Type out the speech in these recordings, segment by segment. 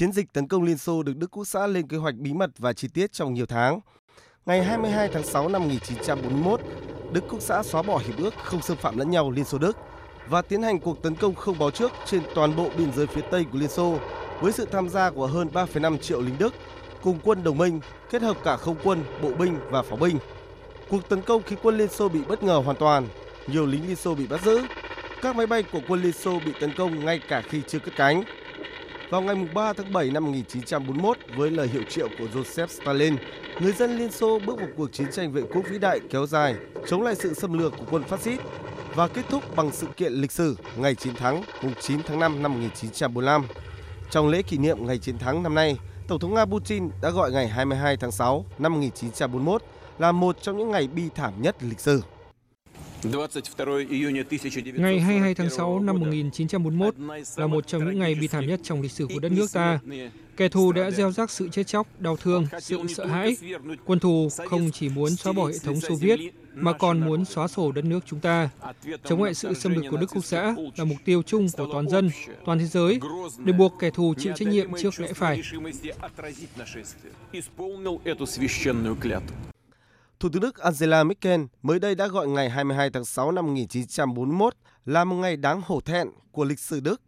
Chiến dịch tấn công Liên Xô được Đức Quốc xã lên kế hoạch bí mật và chi tiết trong nhiều tháng. Ngày 22 tháng 6 năm 1941, Đức Quốc xã xóa bỏ hiệp ước không xâm phạm lẫn nhau Liên Xô Đức và tiến hành cuộc tấn công không báo trước trên toàn bộ biên giới phía Tây của Liên Xô với sự tham gia của hơn 3,5 triệu lính Đức cùng quân đồng minh kết hợp cả không quân, bộ binh và pháo binh. Cuộc tấn công khiến quân Liên Xô bị bất ngờ hoàn toàn, nhiều lính Liên Xô bị bắt giữ. Các máy bay của quân Liên Xô bị tấn công ngay cả khi chưa cất cánh. Vào ngày 3 tháng 7 năm 1941, với lời hiệu triệu của Joseph Stalin, người dân Liên Xô bước vào cuộc chiến tranh vệ quốc vĩ đại kéo dài, chống lại sự xâm lược của quân phát xít và kết thúc bằng sự kiện lịch sử ngày chiến thắng mùng 9 tháng 5 năm 1945. Trong lễ kỷ niệm ngày chiến thắng năm nay, Tổng thống Nga Putin đã gọi ngày 22 tháng 6 năm 1941 là một trong những ngày bi thảm nhất lịch sử. Ngày 22 tháng 6 năm 1941 là một trong những ngày bi thảm nhất trong lịch sử của đất nước ta. Kẻ thù đã gieo rắc sự chết chóc, đau thương, sự sợ hãi. Quân thù không chỉ muốn xóa bỏ hệ thống Xô Viết, mà còn muốn xóa sổ đất nước chúng ta. Chống lại sự xâm lược của Đức Quốc xã là mục tiêu chung của toàn dân, toàn thế giới, để buộc kẻ thù chịu trách nhiệm trước lẽ phải. Thủ tướng Đức Angela Merkel mới đây đã gọi ngày 22 tháng 6 năm 1941 là một ngày đáng hổ thẹn của lịch sử Đức.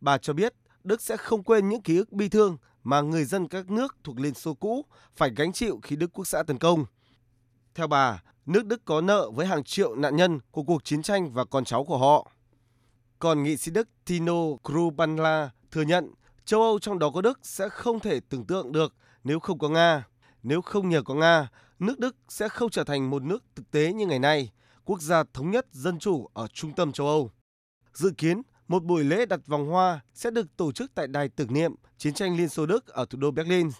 Bà cho biết Đức sẽ không quên những ký ức bi thương mà người dân các nước thuộc Liên Xô cũ phải gánh chịu khi Đức Quốc xã tấn công. Theo bà, nước Đức có nợ với hàng triệu nạn nhân của cuộc chiến tranh và con cháu của họ. Còn nghị sĩ Đức Tino Krubanla thừa nhận châu Âu trong đó có Đức sẽ không thể tưởng tượng được nếu không có Nga. Nếu không nhờ có Nga, nước Đức sẽ không trở thành một nước thực tế như ngày nay, quốc gia thống nhất dân chủ ở trung tâm châu Âu. Dự kiến, một buổi lễ đặt vòng hoa sẽ được tổ chức tại đài tưởng niệm chiến tranh Liên Xô Đức ở thủ đô Berlin.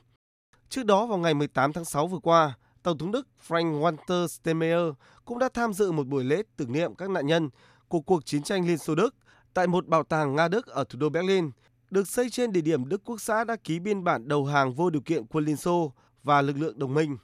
Trước đó vào ngày 18 tháng 6 vừa qua, Tổng thống Đức Frank Walter Steinmeier cũng đã tham dự một buổi lễ tưởng niệm các nạn nhân của cuộc chiến tranh Liên Xô Đức tại một bảo tàng Nga Đức ở thủ đô Berlin, được xây trên địa điểm Đức Quốc xã đã ký biên bản đầu hàng vô điều kiện quân Liên Xô và lực lượng đồng minh.